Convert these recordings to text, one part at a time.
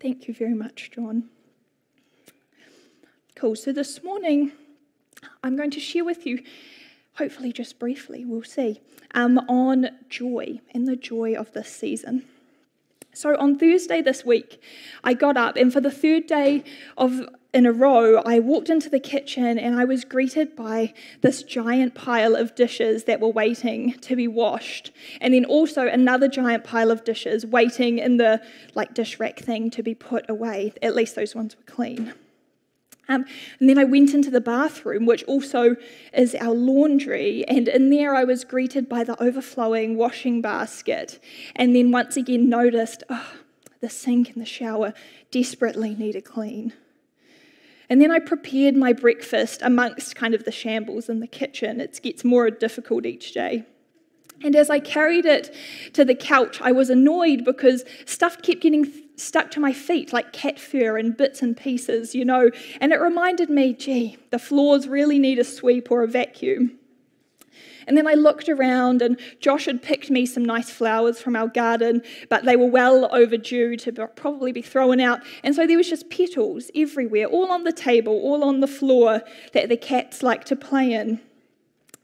Thank you very much, John. Cool. So this morning, I'm going to share with you, hopefully just briefly, we'll see, um, on joy and the joy of this season. So on Thursday this week, I got up, and for the third day of in a row, I walked into the kitchen and I was greeted by this giant pile of dishes that were waiting to be washed, and then also another giant pile of dishes waiting in the like dish rack thing to be put away. At least those ones were clean. Um, and then I went into the bathroom, which also is our laundry, and in there I was greeted by the overflowing washing basket. And then once again noticed, oh, the sink and the shower desperately need a clean. And then I prepared my breakfast amongst kind of the shambles in the kitchen. It gets more difficult each day. And as I carried it to the couch, I was annoyed because stuff kept getting stuck to my feet like cat fur and bits and pieces, you know. And it reminded me, gee, the floors really need a sweep or a vacuum. And then I looked around, and Josh had picked me some nice flowers from our garden, but they were well overdue to probably be thrown out. And so there was just petals everywhere, all on the table, all on the floor that the cats like to play in.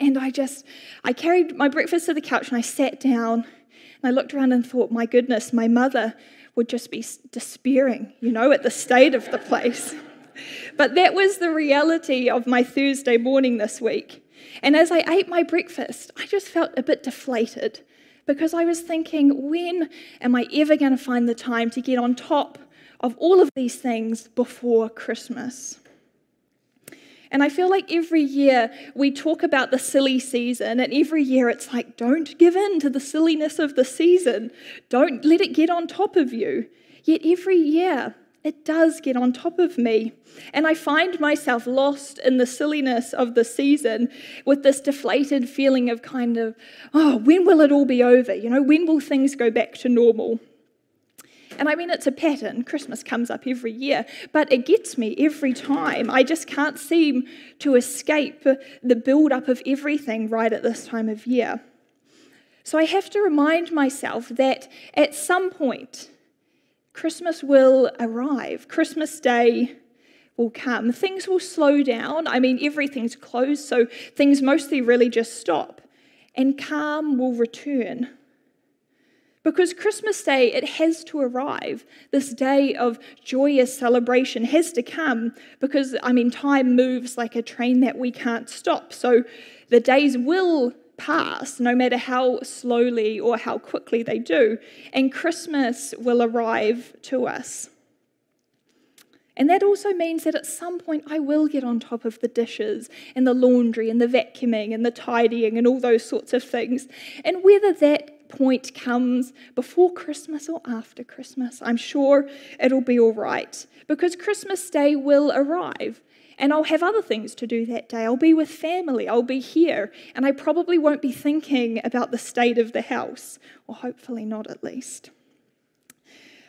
And I just, I carried my breakfast to the couch and I sat down and I looked around and thought, my goodness, my mother would just be despairing, you know, at the state of the place. But that was the reality of my Thursday morning this week. And as I ate my breakfast, I just felt a bit deflated because I was thinking, when am I ever going to find the time to get on top of all of these things before Christmas? And I feel like every year we talk about the silly season, and every year it's like, don't give in to the silliness of the season. Don't let it get on top of you. Yet every year it does get on top of me. And I find myself lost in the silliness of the season with this deflated feeling of kind of, oh, when will it all be over? You know, when will things go back to normal? And I mean, it's a pattern. Christmas comes up every year, but it gets me every time. I just can't seem to escape the build up of everything right at this time of year. So I have to remind myself that at some point, Christmas will arrive. Christmas Day will come. Things will slow down. I mean, everything's closed, so things mostly really just stop. And calm will return. Because Christmas Day, it has to arrive. This day of joyous celebration has to come because, I mean, time moves like a train that we can't stop. So the days will pass, no matter how slowly or how quickly they do, and Christmas will arrive to us. And that also means that at some point I will get on top of the dishes and the laundry and the vacuuming and the tidying and all those sorts of things. And whether that point comes before Christmas or after Christmas, I'm sure it'll be all right because Christmas Day will arrive. And I'll have other things to do that day. I'll be with family, I'll be here, and I probably won't be thinking about the state of the house, or hopefully not at least.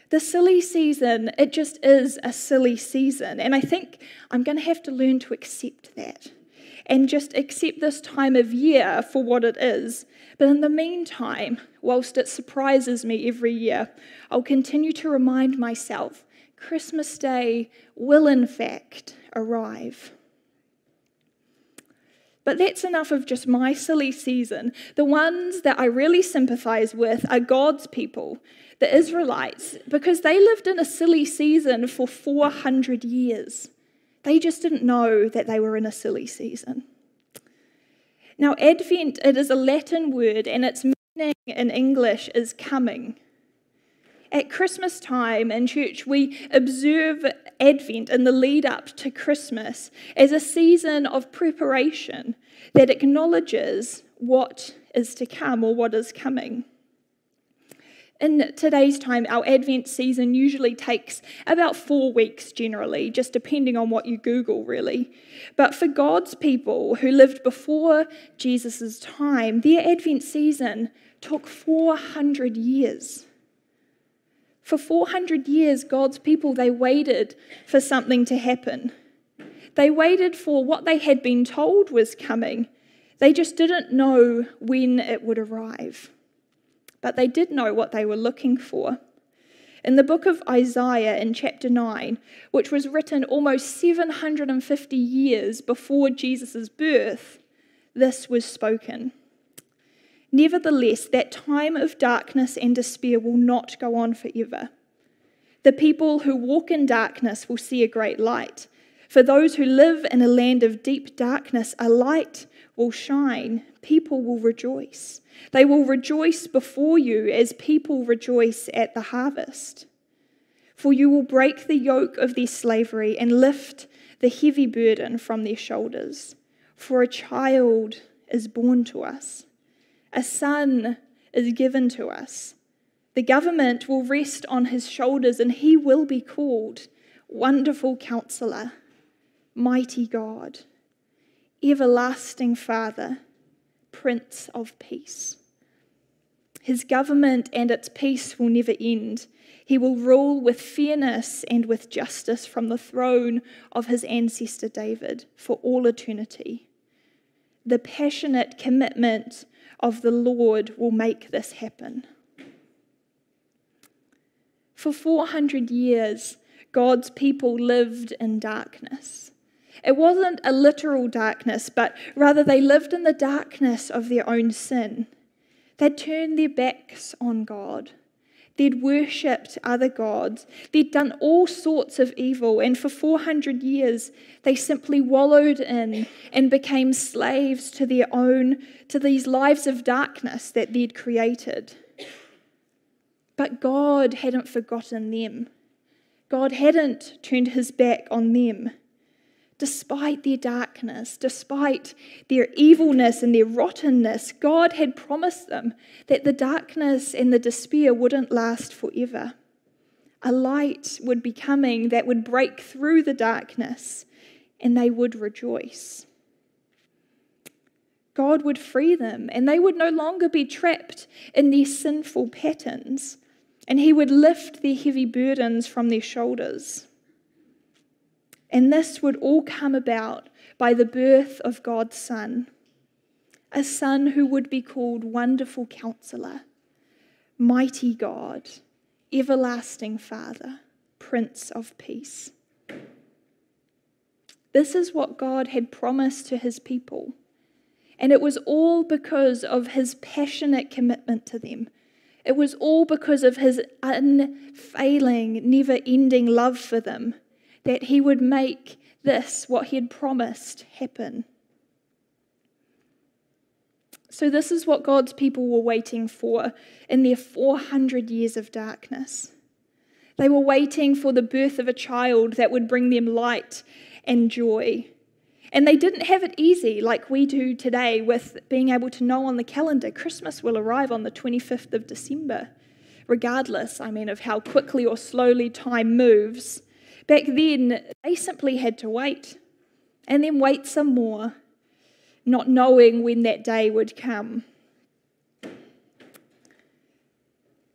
The silly season, it just is a silly season, and I think I'm going to have to learn to accept that and just accept this time of year for what it is. But in the meantime, whilst it surprises me every year, I'll continue to remind myself Christmas Day will, in fact, arrive. But that's enough of just my silly season. The ones that I really sympathize with are God's people, the Israelites, because they lived in a silly season for 400 years. They just didn't know that they were in a silly season. Now, Advent, it is a Latin word, and its meaning in English is coming. At Christmas time in church, we observe Advent in the lead up to Christmas as a season of preparation that acknowledges what is to come or what is coming. In today's time, our Advent season usually takes about four weeks generally, just depending on what you Google, really. But for God's people who lived before Jesus' time, their Advent season took 400 years. For 400 years, God's people, they waited for something to happen. They waited for what they had been told was coming. They just didn't know when it would arrive but they did know what they were looking for. In the book of Isaiah, in chapter 9, which was written almost 750 years before Jesus' birth, this was spoken. Nevertheless, that time of darkness and despair will not go on forever. The people who walk in darkness will see a great light. For those who live in a land of deep darkness, a light will shine. People will rejoice. They will rejoice before you as people rejoice at the harvest. For you will break the yoke of their slavery and lift the heavy burden from their shoulders. For a child is born to us a son is given to us. The government will rest on his shoulders, and he will be called Wonderful Counselor, Mighty God, Everlasting Father, Prince of Peace. His government and its peace will never end. He will rule with fairness and with justice from the throne of his ancestor David for all eternity. The passionate commitment of the Lord will make this happen. For 400 years, God's people lived in darkness. It wasn't a literal darkness, but rather they lived in the darkness of their own sin. They'd turned their backs on God. They'd worshipped other gods. They'd done all sorts of evil, and for 400 years they simply wallowed in and became slaves to their own, to these lives of darkness that they'd created. But God hadn't forgotten them. God hadn't turned his back on them despite their darkness, despite their evilness and their rottenness, God had promised them that the darkness and the despair wouldn't last forever. A light would be coming that would break through the darkness and they would rejoice. God would free them and they would no longer be trapped in their sinful patterns and He would lift their heavy burdens from their shoulders. And this would all come about by the birth of God's Son, a Son who would be called Wonderful Counselor, Mighty God, Everlasting Father, Prince of Peace. This is what God had promised to his people. And it was all because of his passionate commitment to them. It was all because of his unfailing, never ending love for them that he would make this, what he had promised, happen. So, this is what God's people were waiting for in their 400 years of darkness. They were waiting for the birth of a child that would bring them light and joy. And they didn't have it easy like we do today with being able to know on the calendar Christmas will arrive on the 25th of December. Regardless, I mean, of how quickly or slowly time moves, Back then, they simply had to wait and then wait some more, not knowing when that day would come.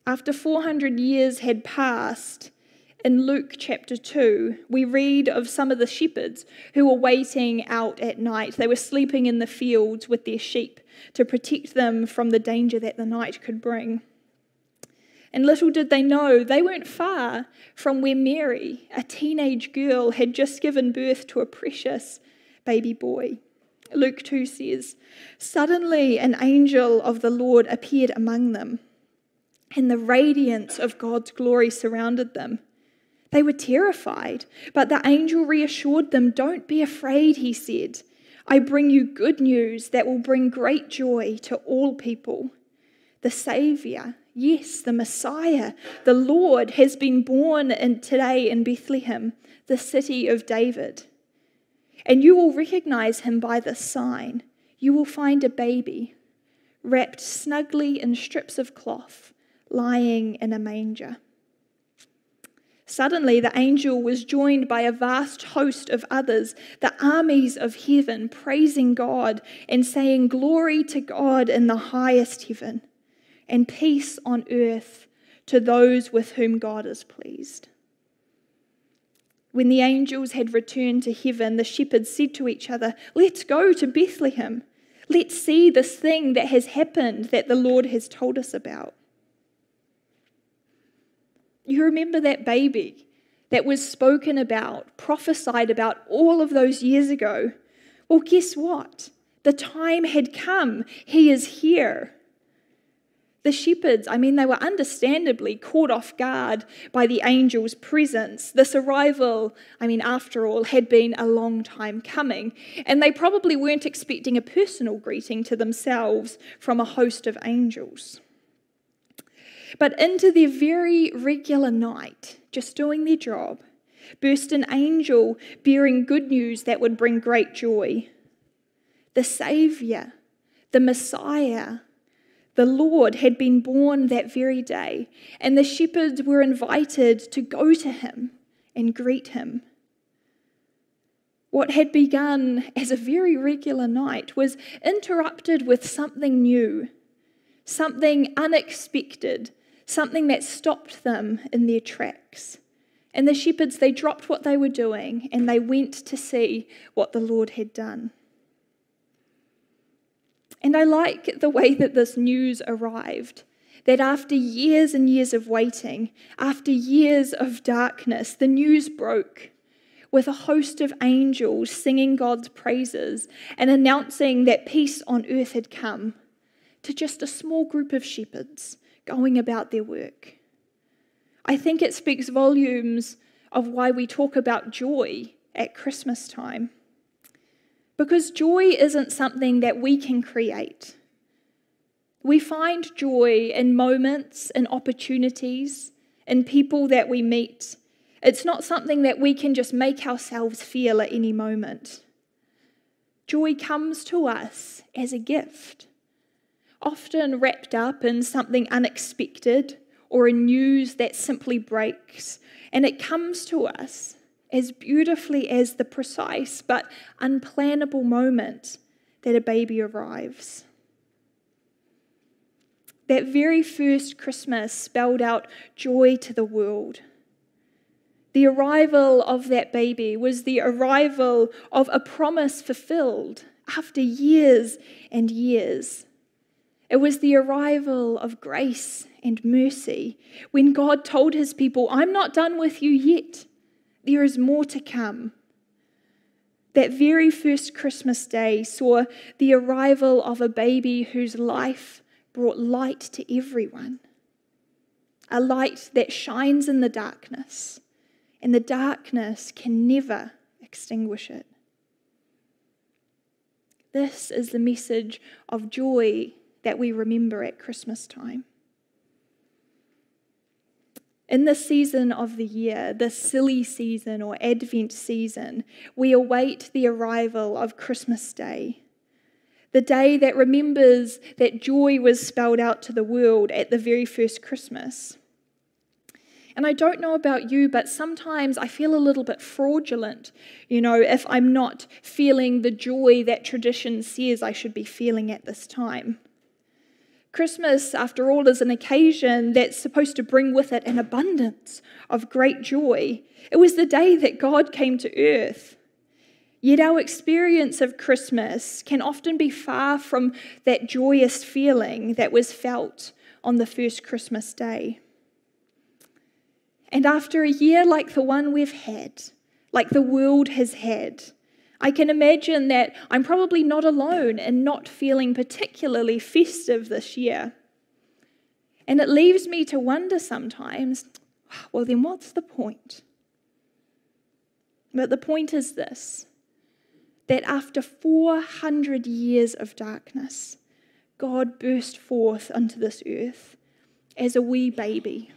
After 400 years had passed, in Luke chapter 2, we read of some of the shepherds who were waiting out at night. They were sleeping in the fields with their sheep to protect them from the danger that the night could bring. And little did they know, they weren't far from where Mary, a teenage girl, had just given birth to a precious baby boy. Luke 2 says, Suddenly an angel of the Lord appeared among them, and the radiance of God's glory surrounded them. They were terrified, but the angel reassured them, Don't be afraid, he said. I bring you good news that will bring great joy to all people. The Saviour, Yes, the Messiah, the Lord, has been born in, today in Bethlehem, the city of David. And you will recognize him by this sign. You will find a baby wrapped snugly in strips of cloth, lying in a manger. Suddenly, the angel was joined by a vast host of others, the armies of heaven, praising God and saying, Glory to God in the highest heaven and peace on earth to those with whom God is pleased. When the angels had returned to heaven, the shepherds said to each other, Let's go to Bethlehem. Let's see this thing that has happened that the Lord has told us about. You remember that baby that was spoken about, prophesied about all of those years ago? Well, guess what? The time had come. He is here. The shepherds, I mean, they were understandably caught off guard by the angel's presence. This arrival, I mean, after all, had been a long time coming, and they probably weren't expecting a personal greeting to themselves from a host of angels. But into their very regular night, just doing their job, burst an angel bearing good news that would bring great joy. The Saviour, the Messiah, the Lord had been born that very day, and the shepherds were invited to go to him and greet him. What had begun as a very regular night was interrupted with something new, something unexpected, something that stopped them in their tracks. And the shepherds, they dropped what they were doing and they went to see what the Lord had done. And I like the way that this news arrived. That after years and years of waiting, after years of darkness, the news broke with a host of angels singing God's praises and announcing that peace on earth had come to just a small group of shepherds going about their work. I think it speaks volumes of why we talk about joy at Christmas time. Because joy isn't something that we can create. We find joy in moments and opportunities, in people that we meet. It's not something that we can just make ourselves feel at any moment. Joy comes to us as a gift, often wrapped up in something unexpected or in news that simply breaks, and it comes to us as beautifully as the precise but unplannable moment that a baby arrives. That very first Christmas spelled out joy to the world. The arrival of that baby was the arrival of a promise fulfilled after years and years. It was the arrival of grace and mercy when God told his people, I'm not done with you yet. There is more to come. That very first Christmas day saw the arrival of a baby whose life brought light to everyone. A light that shines in the darkness, and the darkness can never extinguish it. This is the message of joy that we remember at Christmas time. In this season of the year, the silly season or Advent season, we await the arrival of Christmas Day. The day that remembers that joy was spelled out to the world at the very first Christmas. And I don't know about you, but sometimes I feel a little bit fraudulent, you know, if I'm not feeling the joy that tradition says I should be feeling at this time. Christmas, after all, is an occasion that's supposed to bring with it an abundance of great joy. It was the day that God came to earth. Yet our experience of Christmas can often be far from that joyous feeling that was felt on the first Christmas day. And after a year like the one we've had, like the world has had, I can imagine that I'm probably not alone in not feeling particularly festive this year. And it leaves me to wonder sometimes ah, well, then what's the point? But the point is this that after 400 years of darkness, God burst forth onto this earth as a wee baby.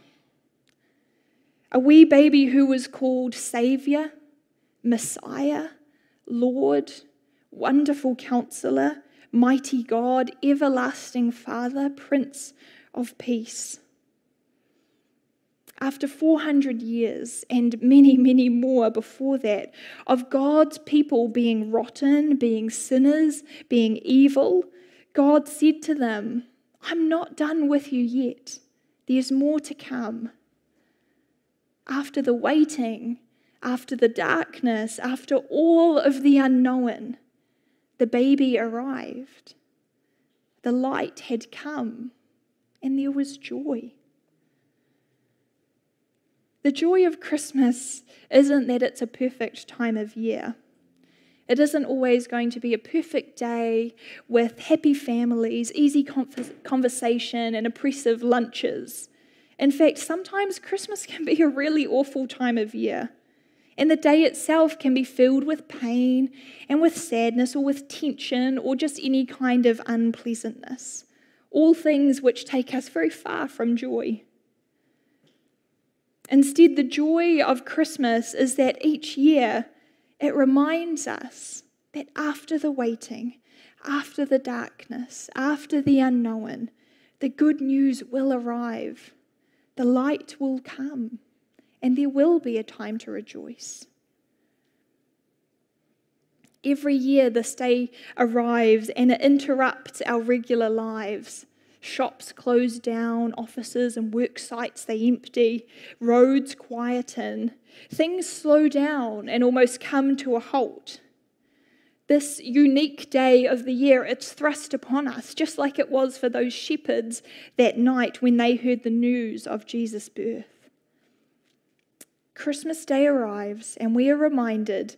A wee baby who was called Saviour, Messiah, Lord, wonderful counselor, mighty God, everlasting Father, Prince of Peace. After 400 years and many, many more before that, of God's people being rotten, being sinners, being evil, God said to them, I'm not done with you yet. There's more to come. After the waiting, after the darkness, after all of the unknown, the baby arrived. The light had come, and there was joy. The joy of Christmas isn't that it's a perfect time of year. It isn't always going to be a perfect day with happy families, easy conversation, and oppressive lunches. In fact, sometimes Christmas can be a really awful time of year. And the day itself can be filled with pain and with sadness or with tension or just any kind of unpleasantness. All things which take us very far from joy. Instead, the joy of Christmas is that each year it reminds us that after the waiting, after the darkness, after the unknown, the good news will arrive. The light will come and there will be a time to rejoice. Every year, this day arrives and it interrupts our regular lives. Shops close down, offices and work sites they empty, roads quieten, things slow down and almost come to a halt. This unique day of the year, it's thrust upon us, just like it was for those shepherds that night when they heard the news of Jesus' birth. Christmas Day arrives, and we are reminded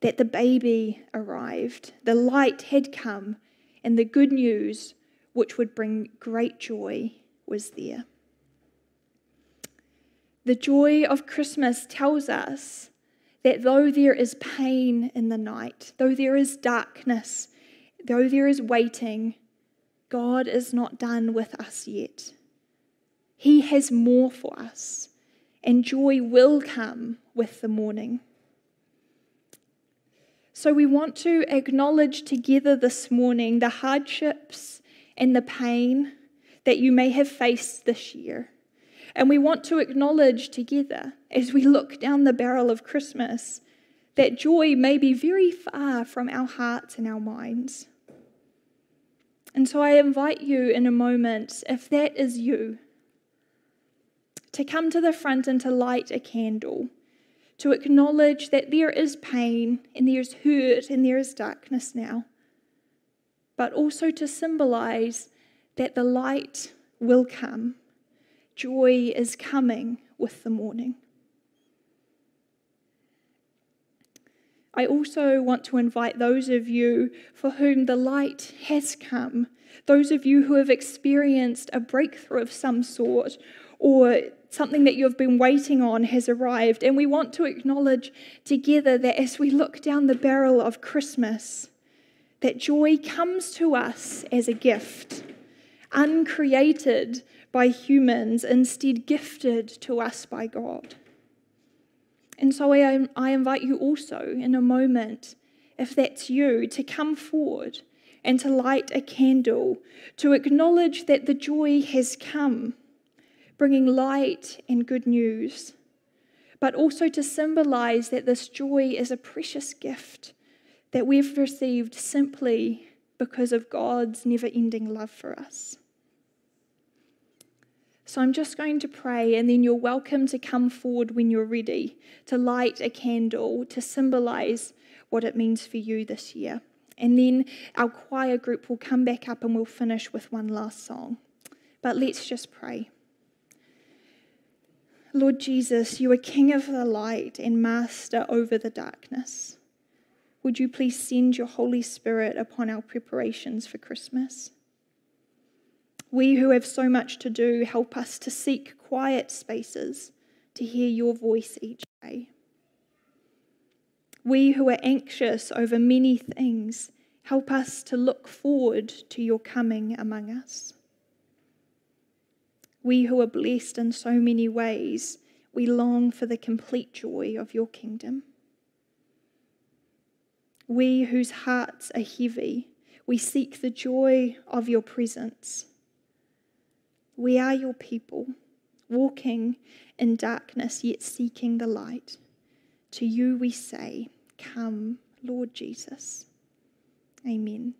that the baby arrived, the light had come, and the good news, which would bring great joy, was there. The joy of Christmas tells us that though there is pain in the night, though there is darkness, though there is waiting, God is not done with us yet. He has more for us and joy will come with the morning. So, we want to acknowledge together this morning the hardships and the pain that you may have faced this year. And we want to acknowledge together, as we look down the barrel of Christmas, that joy may be very far from our hearts and our minds. And so I invite you in a moment, if that is you, to come to the front and to light a candle, to acknowledge that there is pain and there's hurt and there is darkness now, but also to symbolize that the light will come. Joy is coming with the morning. I also want to invite those of you for whom the light has come, those of you who have experienced a breakthrough of some sort, or something that you've been waiting on has arrived. And we want to acknowledge together that as we look down the barrel of Christmas, that joy comes to us as a gift, uncreated by humans, instead gifted to us by God. And so I, um, I invite you also in a moment, if that's you, to come forward and to light a candle, to acknowledge that the joy has come bringing light and good news, but also to symbolize that this joy is a precious gift that we've received simply because of God's never ending love for us. So I'm just going to pray, and then you're welcome to come forward when you're ready to light a candle to symbolize what it means for you this year. And then our choir group will come back up and we'll finish with one last song. But let's just pray. Lord Jesus, you are King of the light and Master over the darkness. Would you please send your Holy Spirit upon our preparations for Christmas? We who have so much to do, help us to seek quiet spaces to hear your voice each day. We who are anxious over many things, help us to look forward to your coming among us. We who are blessed in so many ways, we long for the complete joy of your kingdom. We whose hearts are heavy, we seek the joy of your presence. We are your people, walking in darkness yet seeking the light. To you we say, Come, Lord Jesus. Amen.